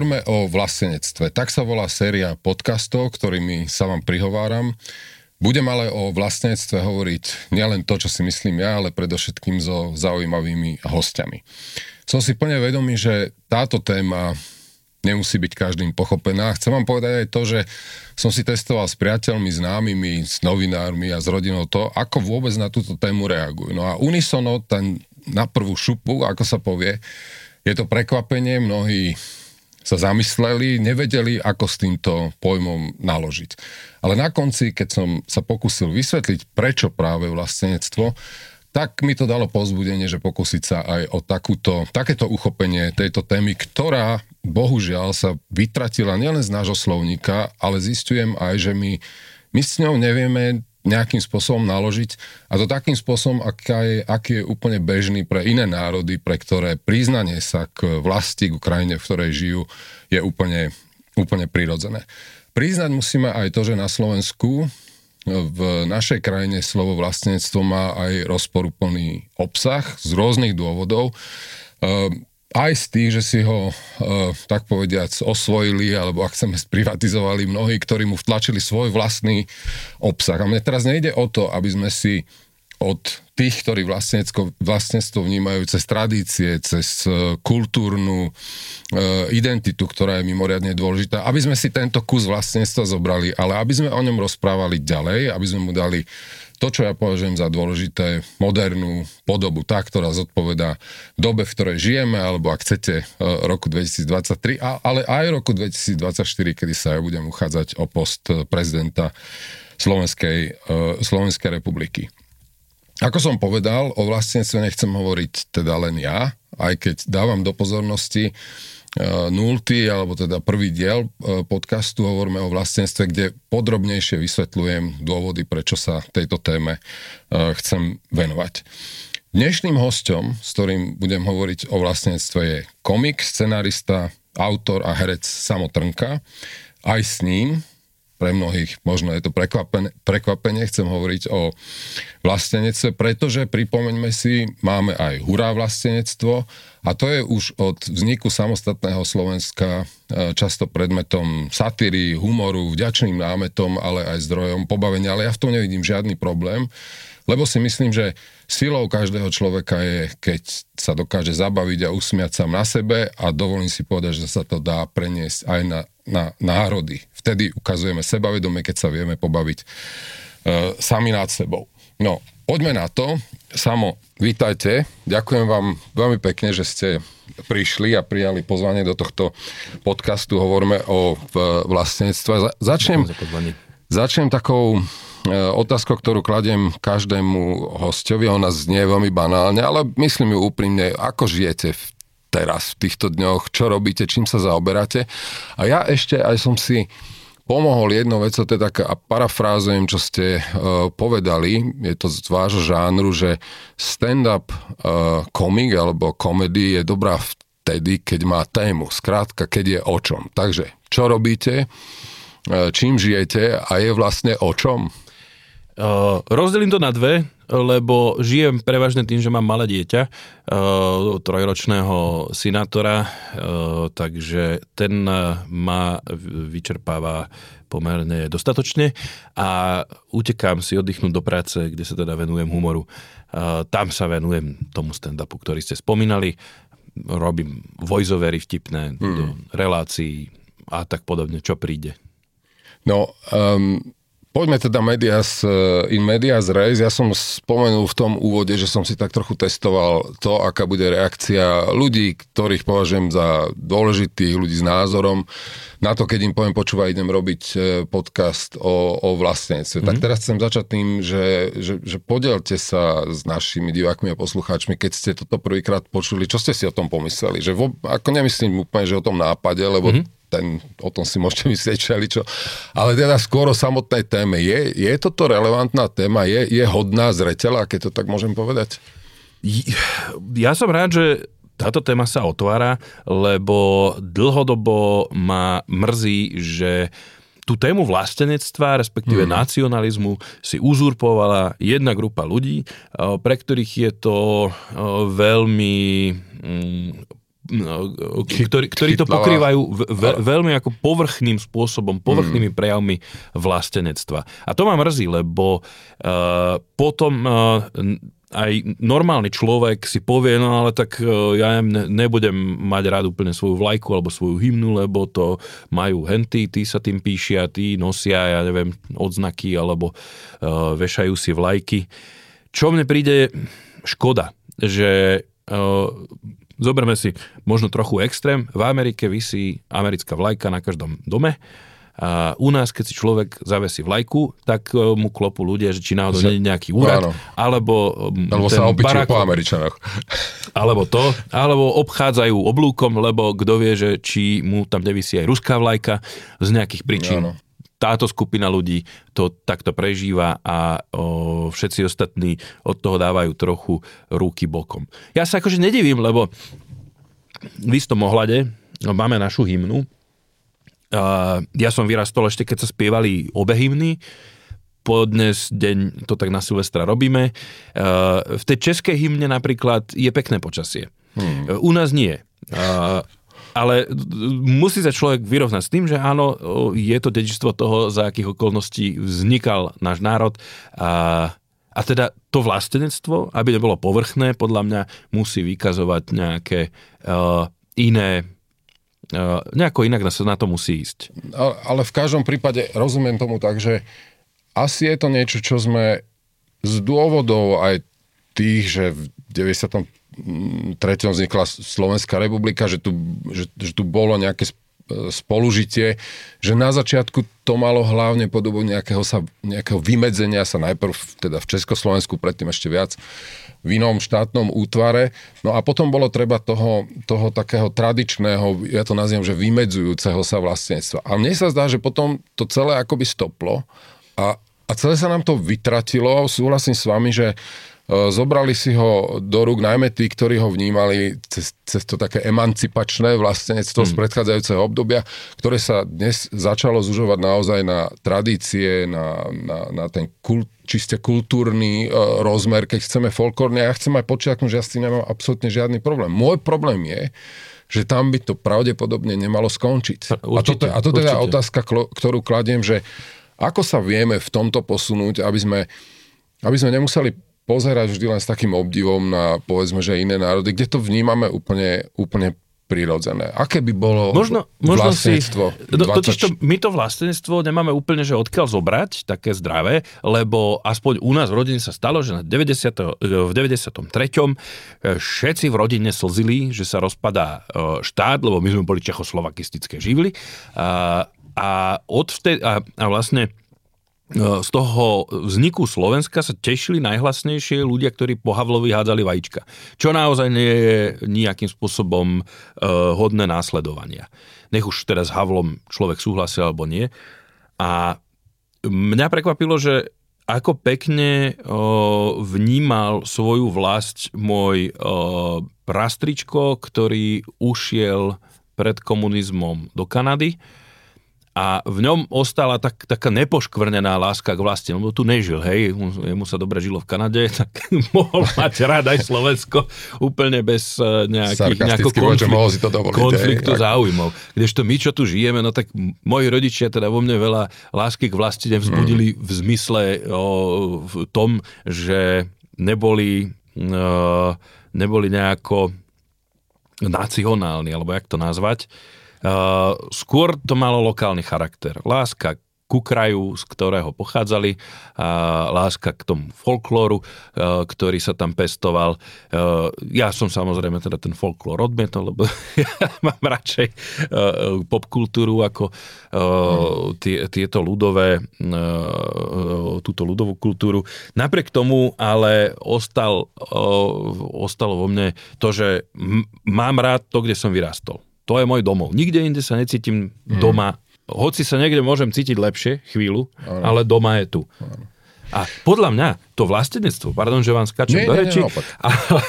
Hovorme o vlastenectve. Tak sa volá séria podcastov, ktorými sa vám prihováram. Budem ale o vlastenectve hovoriť nielen to, čo si myslím ja, ale predovšetkým so zaujímavými hostiami. Som si plne vedomý, že táto téma nemusí byť každým pochopená. Chcem vám povedať aj to, že som si testoval s priateľmi, známymi, s novinármi a s rodinou to, ako vôbec na túto tému reagujú. No a unisono, ten na prvú šupu, ako sa povie, je to prekvapenie, mnohí sa zamysleli, nevedeli, ako s týmto pojmom naložiť. Ale na konci, keď som sa pokusil vysvetliť, prečo práve vlastenectvo, tak mi to dalo pozbudenie, že pokúsiť sa aj o takúto, takéto uchopenie tejto témy, ktorá bohužiaľ sa vytratila nielen z nášho slovníka, ale zistujem aj, že my, my s ňou nevieme nejakým spôsobom naložiť a to takým spôsobom, aká je, aký je úplne bežný pre iné národy, pre ktoré priznanie sa k vlasti, k krajine, v ktorej žijú, je úplne, úplne prirodzené. Priznať musíme aj to, že na Slovensku v našej krajine slovo vlastníctvo má aj rozporúplný obsah z rôznych dôvodov. Aj z tých, že si ho, e, tak povediac, osvojili, alebo ak chceme, sprivatizovali mnohí, ktorí mu vtlačili svoj vlastný obsah. A mne teraz nejde o to, aby sme si od tých, ktorí vlastníctvo vnímajú cez tradície, cez e, kultúrnu e, identitu, ktorá je mimoriadne dôležitá, aby sme si tento kus vlastníctva zobrali, ale aby sme o ňom rozprávali ďalej, aby sme mu dali to, čo ja považujem za dôležité, modernú podobu, tá, ktorá zodpovedá dobe, v ktorej žijeme, alebo ak chcete, e, roku 2023, ale aj roku 2024, kedy sa ja budem uchádzať o post prezidenta Slovenskej, e, Slovenskej republiky. Ako som povedal, o vlastníctve nechcem hovoriť teda len ja, aj keď dávam do pozornosti nultý, alebo teda prvý diel e, podcastu hovoríme o vlastenstve, kde podrobnejšie vysvetľujem dôvody, prečo sa tejto téme e, chcem venovať. Dnešným hostom, s ktorým budem hovoriť o vlastníctve, je komik, scenarista, autor a herec Samotrnka. Aj s ním pre mnohých možno je to prekvapenie, prekvapenie chcem hovoriť o vlastenectve, pretože pripomeňme si, máme aj hurá vlastenectvo a to je už od vzniku samostatného Slovenska e, často predmetom satíry, humoru, vďačným námetom, ale aj zdrojom pobavenia, ale ja v tom nevidím žiadny problém, lebo si myslím, že silou každého človeka je, keď sa dokáže zabaviť a usmiať sám na sebe a dovolím si povedať, že sa to dá preniesť aj na na národy. Vtedy ukazujeme sebavedomie, keď sa vieme pobaviť e, sami nad sebou. No, poďme na to. Samo, vítajte. Ďakujem vám veľmi pekne, že ste prišli a prijali pozvanie do tohto podcastu. Hovoríme o vlastníctve. Začnem, začnem takou e, otázkou, ktorú kladiem každému hostovi. Ona znie veľmi banálne, ale myslím ju úprimne. Ako žijete v teraz v týchto dňoch, čo robíte, čím sa zaoberáte. A ja ešte aj som si pomohol jednou vecou, to je taká, a parafrázujem, čo ste uh, povedali, je to z vášho žánru, že stand-up uh, komik alebo komedy je dobrá vtedy, keď má tému, skrátka, keď je o čom. Takže, čo robíte, uh, čím žijete a je vlastne o čom? Uh, rozdelím to na dve lebo žijem prevažne tým, že mám malé dieťa, uh, trojročného synátora, uh, takže ten ma vyčerpáva pomerne dostatočne a utekám si oddychnúť do práce, kde sa teda venujem humoru. Tam sa venujem tomu stand-upu, ktorý ste spomínali. Robím voiceovery vtipné hmm. do relácií a tak podobne, čo príde. No, um, Poďme teda medias, eh, in medias res. Ja som spomenul v tom úvode, že som si tak trochu testoval to, aká bude reakcia ľudí, ktorých považujem za dôležitých, ľudí s názorom, na to, keď im poviem, počúva, idem robiť eh, podcast o, o vlastníctve. Mm-hmm. Tak mhm. teraz chcem začať tým, že, že, že podielte sa s našimi divákmi a poslucháčmi, keď ste toto prvýkrát počuli, čo ste si o tom pomysleli? Že vo, ako nemyslím úplne, že o tom nápade, lebo mm-hmm ten, o tom si môžete myslieť čo. Ale teda skôr o samotnej téme. Je, je toto relevantná téma? Je, je hodná zreteľa, keď to tak môžem povedať? Ja som rád, že táto téma sa otvára, lebo dlhodobo ma mrzí, že tú tému vlastenectva, respektíve mm. nacionalizmu si uzurpovala jedna grupa ľudí, pre ktorých je to veľmi mm, ktorí, ktorí to pokrývajú ve, veľmi ako povrchným spôsobom, povrchnými mm. prejavmi vlastenectva. A to ma mrzí, lebo uh, potom uh, aj normálny človek si povie, no ale tak ja nebudem mať rád úplne svoju vlajku alebo svoju hymnu, lebo to majú henty, tí sa tým píšia, tí nosia, ja neviem, odznaky alebo uh, vešajú si vlajky. Čo mne príde škoda, že uh, zoberme si možno trochu extrém, v Amerike vysí americká vlajka na každom dome, a u nás, keď si človek zavesí vlajku, tak e, mu klopú ľudia, že či náhodou nie je nejaký úrad, Áno. alebo, e, alebo sa barak, po Američanoch. Alebo to, alebo obchádzajú oblúkom, lebo kto vie, že či mu tam nevisí aj ruská vlajka z nejakých príčin. Áno táto skupina ľudí to takto prežíva a o, všetci ostatní od toho dávajú trochu ruky bokom. Ja sa akože nedivím, lebo v istom ohľade no, máme našu hymnu, Uh, ja som vyrastol ešte, keď sa spievali obe hymny, po dnes deň to tak na Silvestra robíme. Uh, v tej českej hymne napríklad je pekné počasie. Hmm. U nás nie. Uh, ale musí sa človek vyrovnať s tým, že áno, je to dedičstvo toho, za akých okolností vznikal náš národ. A, a teda to vlastenectvo, aby nebolo povrchné, podľa mňa musí vykazovať nejaké uh, iné nejako inak sa na to musí ísť. Ale v každom prípade rozumiem tomu tak, že asi je to niečo, čo sme z dôvodov aj tých, že v 93. vznikla Slovenská republika, že tu, že, že tu bolo nejaké spolužitie, že na začiatku to malo hlavne podobu nejakého, sa, nejakého vymedzenia sa najprv teda v Československu, predtým ešte viac v inom štátnom útvare. No a potom bolo treba toho, toho takého tradičného, ja to nazývam, že vymedzujúceho sa vlastníctva. A mne sa zdá, že potom to celé akoby stoplo a, a celé sa nám to vytratilo. Súhlasím s vami, že E, zobrali si ho do rúk najmä tí, ktorí ho vnímali cez, cez to také emancipačné vlastenectvo hmm. z predchádzajúceho obdobia, ktoré sa dnes začalo zužovať naozaj na tradície, na, na, na ten kult, čiste kultúrny uh, rozmer, keď chceme folklórne. Ja chcem aj počiaknúť, že ja s tým nemám absolútne žiadny problém. Môj problém je, že tam by to pravdepodobne nemalo skončiť. Určite, a toto, a toto je teda otázka, ktorú kladiem, že ako sa vieme v tomto posunúť, aby sme, aby sme nemuseli pozerať vždy len s takým obdivom na, povedzme, že iné národy, kde to vnímame úplne, úplne prirodzené. Aké by bolo možno, možno vlastníctvo? Si, 20... Totiž to, my to vlastníctvo nemáme úplne, že odkiaľ zobrať, také zdravé, lebo aspoň u nás v rodine sa stalo, že na 90, v 93. E, všetci v rodine slzili, že sa rozpadá e, štát, lebo my sme boli čechoslovakistické živly. A, a, odvtedy, a, a vlastne z toho vzniku Slovenska sa tešili najhlasnejšie ľudia, ktorí po Havlovi hádzali vajíčka. Čo naozaj nie je nejakým spôsobom uh, hodné následovania. Nech už teraz Havlom človek súhlasil alebo nie. A mňa prekvapilo, že ako pekne uh, vnímal svoju vlast môj uh, prastričko, ktorý ušiel pred komunizmom do Kanady a v ňom ostala tak, taká nepoškvrnená láska k vlasti, lebo tu nežil, hej, mu sa dobre žilo v Kanade, tak mohol mať rád aj Slovensko úplne bez uh, nejakých, nejakého konflikt, si to dovoliť, konfliktu hej, záujmov. Kdežto my, čo tu žijeme, no tak moji rodičia teda vo mne veľa lásky k vlasti nevzbudili mm. v zmysle o, v tom, že neboli, uh, neboli nejako nacionálni, alebo jak to nazvať, skôr to malo lokálny charakter. Láska ku kraju, z ktorého pochádzali, a láska k tomu folklóru, ktorý sa tam pestoval. Ja som samozrejme teda ten folklór odmietol, lebo ja mám radšej popkultúru ako tie, tieto ľudové, túto ľudovú kultúru. Napriek tomu ale ostal, ostalo vo mne to, že mám rád to, kde som vyrastol to je môj domov. Nikde inde sa necítim mm. doma. Hoci sa niekde môžem cítiť lepšie chvíľu, ano. ale doma je tu. Ano. A podľa mňa to vlastenectvo, pardon, že vám skáčem do reči. Nie, ale...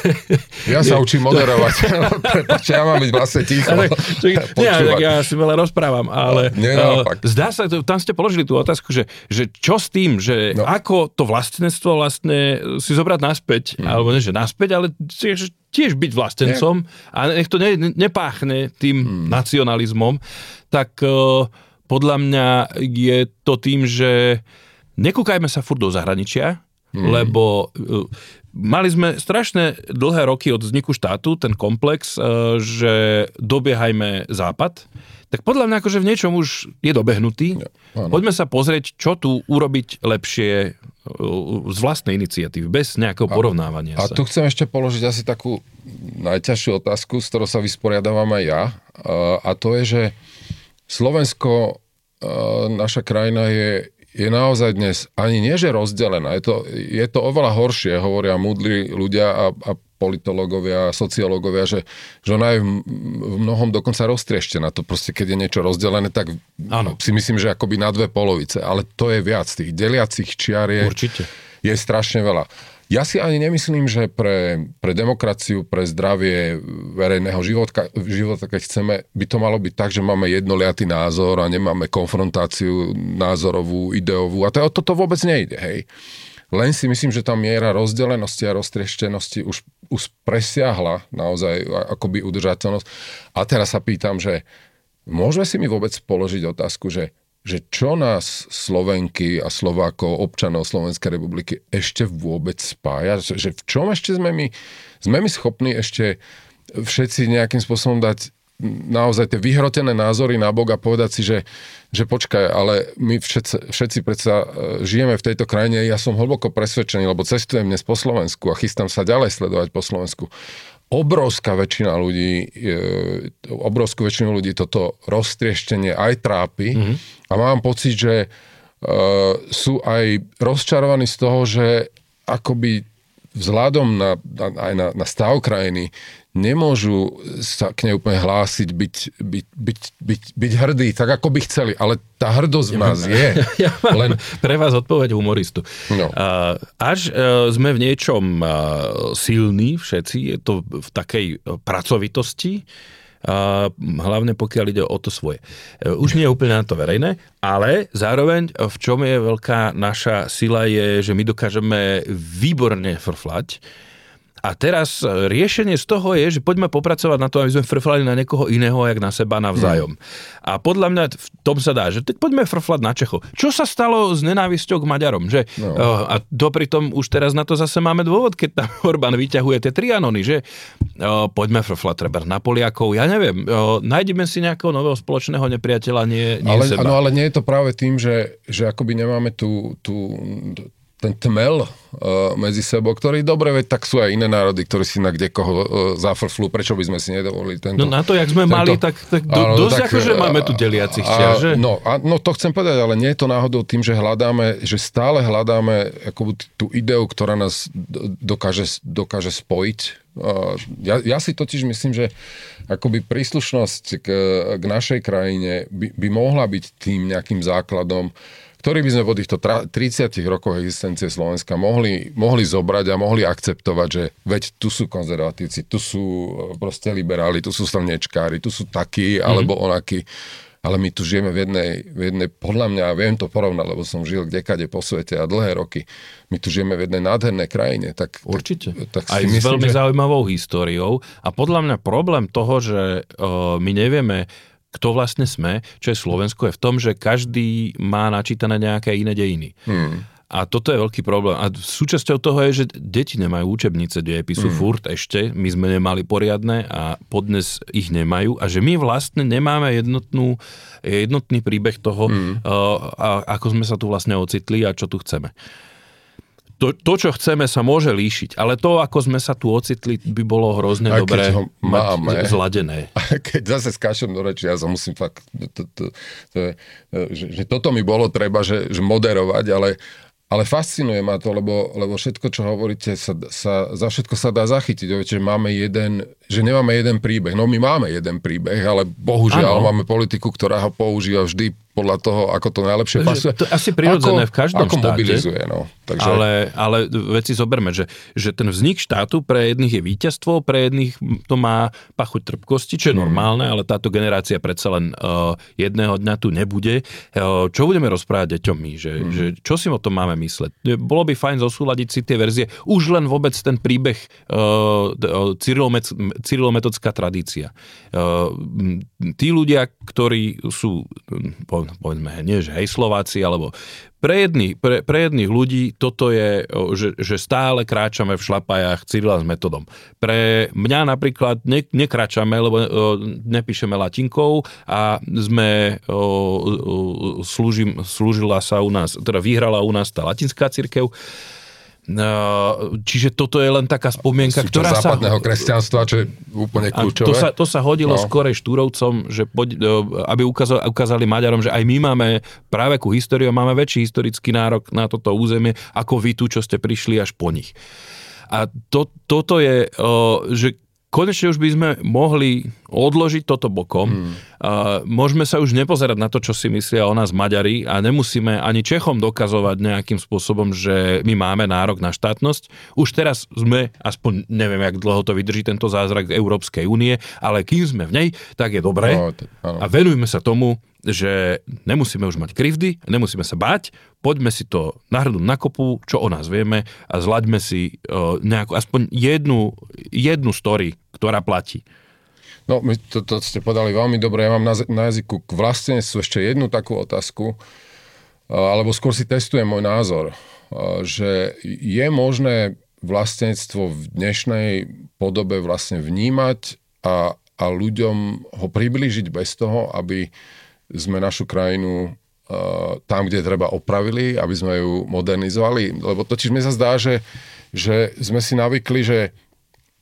Ja sa učím moderovať. Prepačte, ja mám byť vlastne ticho. Tak, nie, tak ja si veľa rozprávam, ale nie, uh, zdá sa, tam ste položili tú otázku, že, že čo s tým, že no. ako to vlastenectvo vlastne si zobrať naspäť, mm. alebo nie, že naspäť, ale tiež byť vlastencom a nech to ne, nepáchne tým hmm. nacionalizmom, tak uh, podľa mňa je to tým, že nekúkajme sa furt do zahraničia, hmm. lebo uh, Mali sme strašné dlhé roky od vzniku štátu ten komplex, že dobiehajme západ tak podľa mňa akože v niečom už je dobehnutý. Ja, Poďme sa pozrieť, čo tu urobiť lepšie uh, z vlastnej iniciatívy, bez nejakého a, porovnávania a, sa. Tu chcem ešte položiť asi takú najťažšiu otázku, s ktorou sa vysporiadavam aj ja. A to je, že Slovensko, naša krajina je, je naozaj dnes ani nie, že rozdelená. Je to, je to oveľa horšie, hovoria múdli ľudia a, a politológovia, sociológovia, že, že ona je v mnohom dokonca roztrieštená. To proste, keď je niečo rozdelené, tak ano. si myslím, že akoby na dve polovice. Ale to je viac. Tých deliacich čiar je, Určite. je strašne veľa. Ja si ani nemyslím, že pre, pre demokraciu, pre zdravie verejného života, života, keď chceme, by to malo byť tak, že máme jednoliatý názor a nemáme konfrontáciu názorovú, ideovú. A to, toto vôbec nejde, hej. Len si myslím, že tá miera rozdelenosti a roztrieštenosti už, už presiahla naozaj akoby udržateľnosť. A teraz sa pýtam, že môžeme si mi vôbec položiť otázku, že, že čo nás Slovenky a Slovákov, občanov Slovenskej republiky ešte vôbec spája? Že v čom ešte sme my, sme my schopní ešte všetci nejakým spôsobom dať naozaj tie vyhrotené názory na Boga povedať si, že, že počkaj, ale my všetci, všetci predsa e, žijeme v tejto krajine, ja som hlboko presvedčený, lebo cestujem dnes po Slovensku a chystám sa ďalej sledovať po Slovensku. Obrovská väčšina ľudí, e, obrovskú väčšinu ľudí toto roztrieštenie aj trápi mm-hmm. A mám pocit, že uh, sú aj rozčarovaní z toho, že akoby vzhľadom na, na, aj na, na stav krajiny nemôžu sa k nej úplne hlásiť, byť, byť, byť, byť, byť hrdí, tak ako by chceli, ale tá hrdosť v nás je. Ja mám len... pre vás odpoveď humoristu. No. Až e, sme v niečom e, silní všetci, je to v takej pracovitosti, a hlavne pokiaľ ide o to svoje. E, už nie je úplne na to verejné, ale zároveň v čom je veľká naša sila je, že my dokážeme výborne frflať, a teraz e, riešenie z toho je, že poďme popracovať na to, aby sme frflali na niekoho iného, jak na seba navzájom. Hmm. A podľa mňa v tom sa dá, že tak poďme frflať na Čechov. Čo sa stalo s nenávisťou k Maďarom? Že, no. uh, a to pritom už teraz na to zase máme dôvod, keď tam Orbán vyťahuje tie trianony, že uh, poďme frflať treba na Poliakov, ja neviem, uh, nájdeme si nejakého nového spoločného nepriateľa, nie, nie ale, seba. Ano, ale nie je to práve tým, že, že akoby nemáme tú, tú ten tmel uh, medzi sebou, ktorý dobre, veď tak sú aj iné národy, ktorí si na kde koho uh, zafrflú, prečo by sme si nedovolili tento... No na to, jak sme tento, mali, tak, tak do, áno, dosť tak, akože máme tu deliacich čiar, že? No, a, no to chcem povedať, ale nie je to náhodou tým, že hľadáme, že stále hľadáme ako tú ideu, ktorá nás dokáže, dokáže spojiť. Ja, ja si totiž myslím, že akoby príslušnosť k, k našej krajine by, by mohla byť tým nejakým základom, ktorý by sme po týchto 30 rokoch existencie Slovenska mohli, mohli zobrať a mohli akceptovať, že veď tu sú konzervatívci, tu sú e, proste liberáli, tu sú slnečkári, tu sú takí mm-hmm. alebo onakí. Ale my tu žijeme v jednej, v jednej, podľa mňa, viem to porovnať, lebo som žil kdekade po svete a dlhé roky, my tu žijeme v jednej nádhernej krajine. Tak, Určite. Tak, tak Aj s myslím, veľmi že... zaujímavou históriou. A podľa mňa problém toho, že uh, my nevieme kto vlastne sme, čo je Slovensko, je v tom, že každý má načítané nejaké iné dejiny. Hmm. A toto je veľký problém. A súčasťou toho je, že deti nemajú učebnice dejepisu mm. furt ešte. My sme nemali poriadne a podnes ich nemajú. A že my vlastne nemáme jednotnú, jednotný príbeh toho, mm. uh, a, ako sme sa tu vlastne ocitli a čo tu chceme to, to, čo chceme, sa môže líšiť, ale to, ako sme sa tu ocitli, by bolo hrozne Aj dobré máme, mať zladené. A keď zase skáčem do reči, ja sa musím fakt, to, to, to, že, že toto mi bolo treba, že, že moderovať, ale, ale fascinuje ma to, lebo, lebo všetko, čo hovoríte, sa, sa, za všetko sa dá zachytiť. Viete, že máme jeden, že nemáme jeden príbeh. No my máme jeden príbeh, ale bohužiaľ ano. máme politiku, ktorá ho používa vždy podľa toho, ako to najlepšie pasuje. To je asi prirodzené v každom ako štáte. mobilizuje, no. Takže... Ale, ale veci zoberme, že, že ten vznik štátu pre jedných je víťazstvo, pre jedných to má pachuť trpkosti, čo je Hmm. normálne, ale táto generácia predsa len uh, jedného dňa tu nebude. Uh, čo budeme rozprávať deťom my? Že, Hmm. že, čo si o tom máme mysleť? Bolo by fajn zosúľadiť si tie verzie. Už len vôbec ten príbeh uh, cyrilometodská tradícia. Uh, tí ľudia, ktorí sú, hm, po- povedzme, nie že hej Slováci, alebo pre jedných, pre, pre jedných ľudí toto je, že, že stále kráčame v šlapajách Cyrila s metodom. Pre mňa napríklad ne, nekráčame, lebo nepíšeme latinkou a sme, o, o, slúžim, slúžila sa u nás, teda vyhrala u nás tá latinská církev. No, Čiže toto je len taká spomienka, Súčasť ktorá sa... západného kresťanstva, čo je úplne kľúčové. to sa, to sa hodilo No. skorej Štúrovcom, že poď, e, aby ukázali, ukázali Maďarom, že aj my máme práve ku históriu, máme väčší historický nárok na toto územie, ako vy tu, čo ste prišli až po nich. A to, toto je, o, že konečne už by sme mohli odložiť toto bokom. Hmm. Môžeme sa už nepozerať na to, čo si myslia o nás Maďari a nemusíme ani Čechom dokazovať nejakým spôsobom, že my máme nárok na štátnosť. Už teraz sme, aspoň neviem, jak dlho to vydrží tento zázrak Európskej únie, ale kým sme v nej, tak je dobré. No, áno. a venujme sa tomu, že nemusíme už mať krivdy, nemusíme sa báť, poďme si to nahrnúť na kopu, čo o nás vieme a zlaďme si uh, nejakú, aspoň jednu, jednu story, ktorá platí. No, my to, to ste podali veľmi dobre. Ja mám na, na jazyku k vlastenectvu ešte jednu takú otázku, a, alebo skôr si testujem môj názor, a, že je možné vlastenectvo v dnešnej podobe vlastne vnímať a, a ľuďom ho priblížiť bez toho, aby sme našu krajinu a, tam, kde treba opravili, aby sme ju modernizovali. Lebo totiž mi sa zdá, že, že sme si navykli, že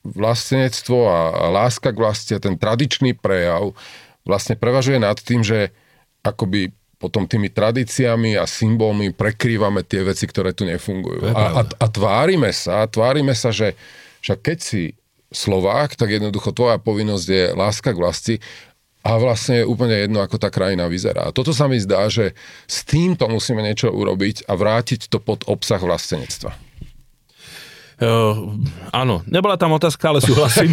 vlastenectvo a, a láska k vlasti ten tradičný prejav vlastne prevažuje nad tým, že akoby potom tými tradíciami a symbolmi prekrývame tie veci, ktoré tu nefungujú. A, a, a tvárime sa, tvárime sa, že však keď si Slovák, tak jednoducho tvoja povinnosť je láska k vlasti a vlastne je úplne jedno, ako tá krajina vyzerá. Toto sa mi zdá, že s týmto musíme niečo urobiť a vrátiť to pod obsah vlastenectva. Uh, áno, nebola tam otázka, ale súhlasím.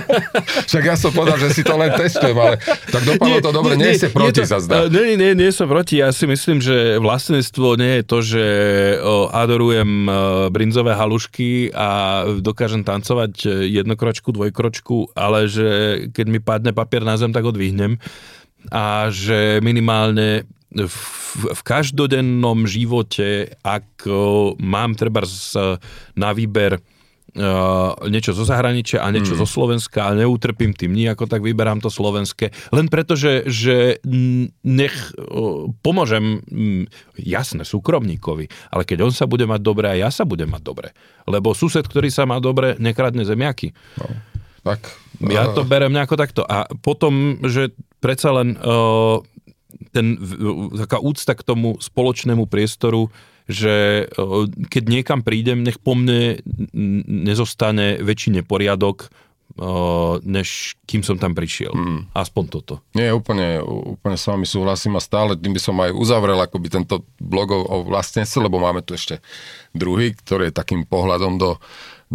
Však ja som povedal, že si to len testujem, ale tak dopadlo to dobre, nie, nie, ste proti, sa zdá. eh, Nie, nie, nie som proti. Ja si myslím, že vlastníctvo nie je to, že o, adorujem eh, brinzové halušky a dokážem tancovať eh, jednokročku, dvojkročku, ale že keď mi padne papier na zem, tak ho dvihnem. A že minimálne v, v každodennom živote, ak o, mám treba na výber uh, niečo zo zahraničia a niečo mm. zo Slovenska a neutrpím tým nijako, tak vyberám to slovenské. Len preto, že, že nech uh, pomôžem, jasné, súkromníkovi, ale keď on sa bude mať dobre, a ja sa budem mať dobre. Lebo sused, ktorý sa má dobre, nekradne zemiaky. Tak, Ja to berem nejako takto. A potom, že predsa len uh, ten, taká úcta k tomu spoločnému priestoru, že uh, keď niekam prídem, nech po mne nezostane väčší neporiadok, uh, než kým som tam prišiel. Mm. Aspoň toto. Nie, úplne, úplne s vami súhlasím a stále tým by som aj uzavrel akoby tento blog o, o lebo máme tu ešte druhý, ktorý je takým pohľadom do,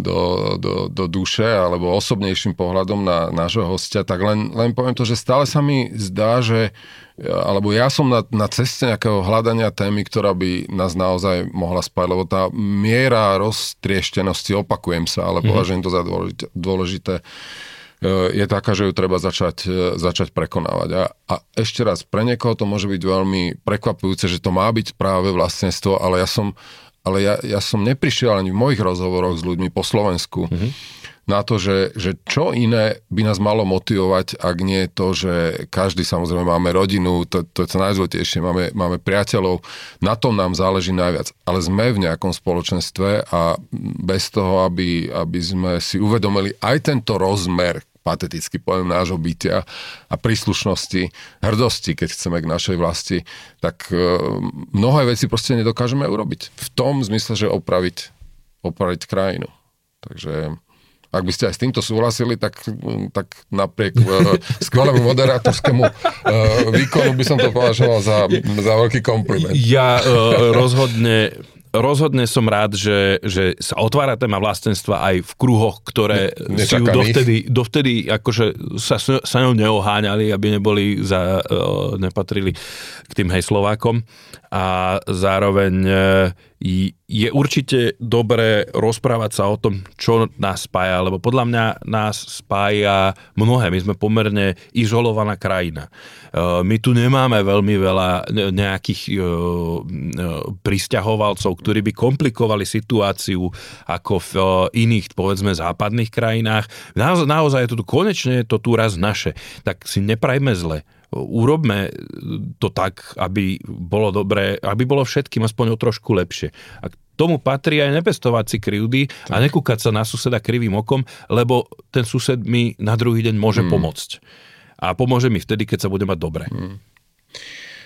do, do, do duše alebo osobnejším pohľadom na nášho hostia, tak len, len poviem to, že stále sa mi zdá, že alebo ja som na, na ceste nejakého hľadania témy, ktorá by nás naozaj mohla spať, lebo tá miera roztrieštenosti, opakujem sa, ale považujem to za dôležité, dôležité je taká, že ju treba začať, e, začať prekonávať. A, a ešte raz, pre niekoho to môže byť veľmi prekvapujúce, že to má byť práve vlastníctvo, ale ja som, ale ja, ja som neprišiel ani v mojich rozhovoroch s ľuďmi po Slovensku mm-hmm. na to, že, že čo iné by nás malo motivovať, ak nie je to, že každý samozrejme máme rodinu, to, to je to najdôležitejšie, máme, máme priateľov, na tom nám záleží najviac. Ale sme v nejakom spoločenstve a bez toho, aby, aby sme si uvedomili aj tento rozmer pateticky poviem, nášho bytia a príslušnosti, hrdosti, keď chceme k našej vlasti, tak e, mnohé veci proste nedokážeme urobiť. V tom zmysle, že opraviť, opraviť krajinu. Takže Ak by ste aj s týmto súhlasili, tak, tak napriek uh, skvelému moderátorskému uh, výkonu by som to považoval za, za veľký kompliment. Ja uh, rozhodne rozhodne som rád, že, že sa otvára téma vlastenstva aj v kruhoch, ktoré ne, si ju dovtedy, dovtedy akože sa, sa ňou neoháňali, aby neboli za, uh, nepatrili k tým hejslovákom. A zároveň uh, je určite dobré rozprávať sa o tom, čo nás spája, lebo podľa mňa nás spája mnohé. My sme pomerne izolovaná krajina. E, my tu nemáme veľmi veľa nejakých e, e, pristahovalcov, ktorí by komplikovali situáciu ako v iných, povedzme, západných krajinách. Naozaj je to tu konečne to tu raz naše. Tak si neprajme zle urobme to tak, aby bolo dobré, aby bolo všetkým aspoň o trošku lepšie. A k tomu patrí aj nepestovať si krivdy a nekúkať sa na suseda krivým okom, lebo ten sused mi na druhý deň môže hmm. pomôcť. A pomôže mi vtedy, keď sa bude mať dobre. Hmm.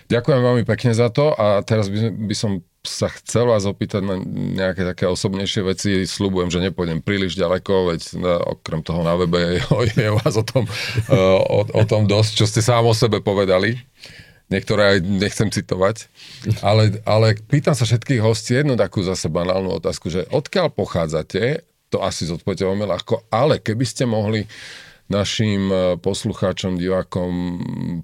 Ďakujem veľmi pekne za to a teraz by, by som sa chcel vás opýtať na nejaké také osobnejšie veci. Sľubujem, že nepôjdem príliš ďaleko, veď na, okrem toho na webe je, je vás o tom, uh, o, o tom dosť, čo ste sám o sebe povedali. Niektoré aj nechcem citovať. Ale, ale pýtam sa všetkých hostí jednu takú zase banálnu otázku, že odkiaľ pochádzate, to asi zodpoviete veľmi ľahko, ale keby ste mohli našim e, poslucháčom, divákom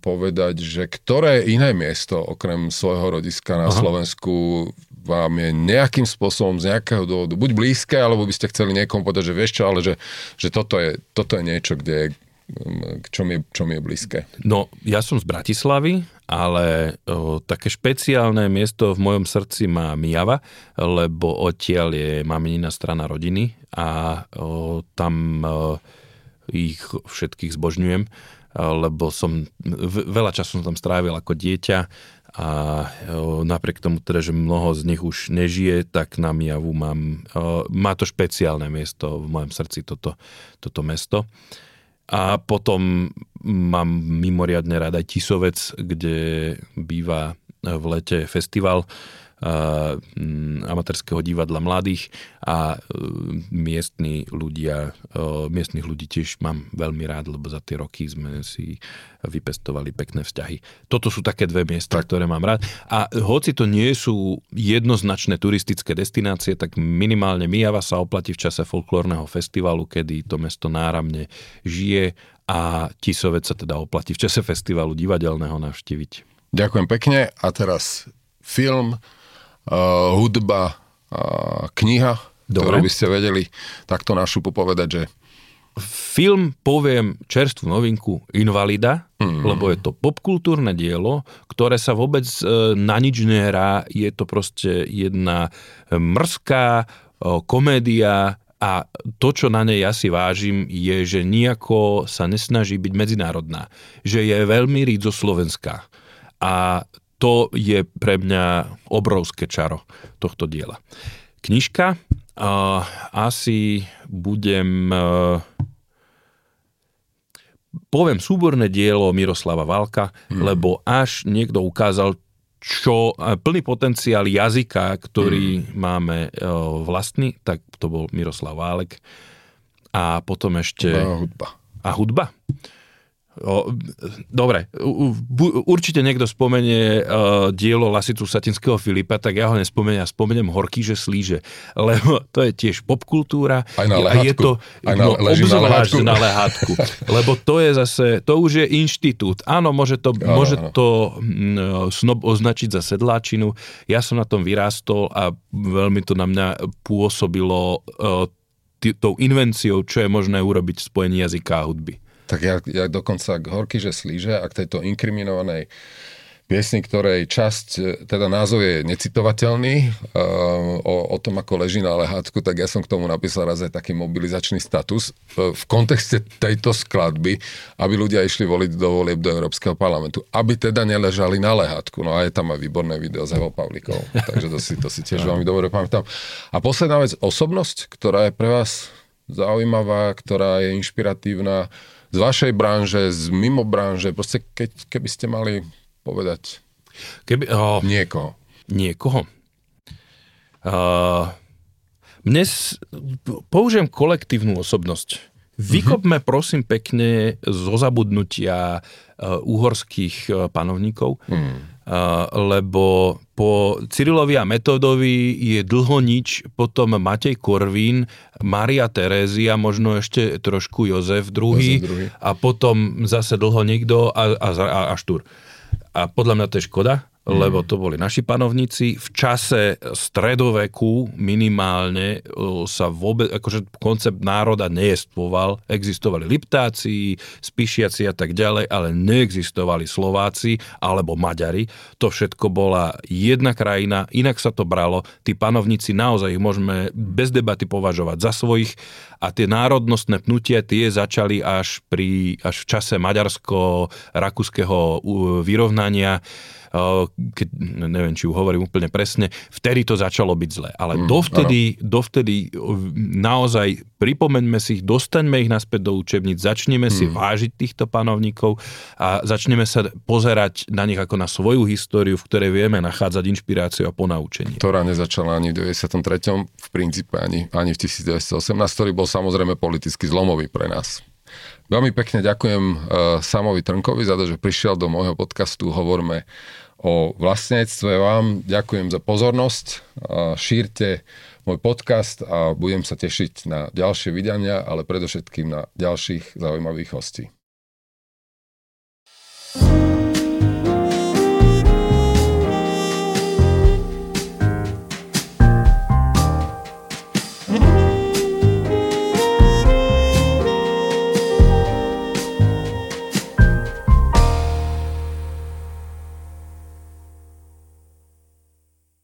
povedať, že ktoré iné miesto okrem svojho rodiska na Aha. Slovensku vám je nejakým spôsobom z nejakého dôvodu buď blízke, alebo by ste chceli niekomu povedať, že vieš čo, ale že, že toto, je, toto je niečo, kde čo mi, čo mi je blízke. No, ja som z Bratislavy, ale o, také špeciálne miesto v mojom srdci má Mijava, lebo odtiaľ je maminina strana rodiny a o, tam o, ich všetkých zbožňujem, lebo som veľa času som tam strávil ako dieťa a napriek tomu teda, že mnoho z nich už nežije, tak na Mijavu mám, má to špeciálne miesto v mojom srdci toto, toto mesto. A potom mám mimoriadne rád aj Tisovec, kde býva v lete festival Mm, amatérského divadla mladých a e, miestni ľudia, e, miestnych ľudí tiež mám veľmi rád, lebo za tie roky sme si vypestovali pekné vzťahy. Toto sú také dve miesta, tak. ktoré mám rád. A hoci to nie sú jednoznačné turistické destinácie, tak minimálne Mijava sa oplatí v čase folklórneho festivalu, kedy to mesto náramne žije a Tisovec sa teda oplatí v čase festivalu divadelného navštíviť. Ďakujem pekne a teraz film uh, hudba, uh, kniha, Dobre. ktorú by ste vedeli takto našu popovedať, že Film poviem čerstvú novinku Invalida, mm. lebo je to popkultúrne dielo, ktoré sa vôbec e, na nič nehrá. Je to proste jedna mrzká komédia a to, čo na nej ja si vážim, je, že nejako sa nesnaží byť medzinárodná. Že je veľmi rídzo slovenská. A to je pre mňa obrovské čaro tohto diela. Knižka, uh, asi budem... Uh, poviem súborné dielo Miroslava Valka, hmm. lebo až niekto ukázal, čo plný potenciál jazyka, ktorý hmm. máme uh, vlastný, tak to bol Miroslav Válek. A potom ešte... A hudba. A hudba. Dobre, určite niekto spomenie uh, dielo Lasicu Satinského Filipa, tak ja ho nespomeniem, ja spomeniem Horký, že slíže, lebo to je tiež popkultúra. Aj na lehátku. Je to, Aj na, no, lehátku. na lehátku. lebo to je zase, to už je inštitút. Áno, môže to, áno, môže áno. to snob označiť za sedláčinu. Ja som na tom vyrástol a veľmi to na mňa pôsobilo t- tou invenciou, čo je možné urobiť v spojení jazyka a hudby. Tak ja, ja dokonca k horky, že slíže, ak tejto inkriminovanej piesni, ktorej časť, e, teda názov je necitovateľný, uh, o, o tom, ako leží na lehátku, tak ja som k tomu napísal raz aj taký mobilizačný status uh, v kontexte tejto skladby, aby ľudia išli voliť do volieb do Európskeho parlamentu, aby teda neležali na lehátku. No a je tam aj výborné video s Evo Pavlikou, takže to si, to si tiež veľmi dobre pamätám. A posledná vec, osobnosť, ktorá je pre vás zaujímavá, ktorá je inšpiratívna, z vašej branže, z mimo branže, proste keď, keby ste mali povedať keby, oh, niekoho. Niekoho? Uh, Dnes použijem kolektívnu osobnosť. Vykopme prosím pekne zo zabudnutia uh, uhorských uh, panovníkov, mm. Uh, lebo po Cyrilovi a Metodovi je dlho nič, potom Matej Korvín, Maria Terézia, možno ešte trošku Jozef II, a potom zase dlho niekto a, a, a, a Štúr. A podľa mňa to je škoda. Lebo to boli naši panovníci. V čase stredoveku minimálne sa vôbec, akože koncept národa neestvoval. Existovali Liptáci, Spišiaci a tak ďalej, ale neexistovali Slováci alebo Maďari. To všetko bola jedna krajina, inak sa to bralo. Tí panovníci naozaj ich môžeme bez debaty považovať za svojich a tie národnostné pnutie tie začali až, pri, až v čase maďarsko-rakúskeho vyrovnania keď, neviem, či ju hovorím úplne presne, vtedy to začalo byť zle. Ale mm, dovtedy, dovtedy naozaj pripomeňme si ich, dostaňme ich naspäť do učebníc, začneme mm. si vážiť týchto panovníkov a začneme sa pozerať na nich ako na svoju históriu, v ktorej vieme nachádzať inšpiráciu a ponaučenie. Ktorá nezačala ani v 93. v princípe ani, ani v 1918, ktorý bol samozrejme politicky zlomový pre nás. Veľmi pekne ďakujem uh, Samovi Trnkovi za to, že prišiel do môjho podcastu Hovorme o vlastníctve. Vám ďakujem za pozornosť. Uh, šírte môj podcast a budem sa tešiť na ďalšie vydania, ale predovšetkým na ďalších zaujímavých hostí.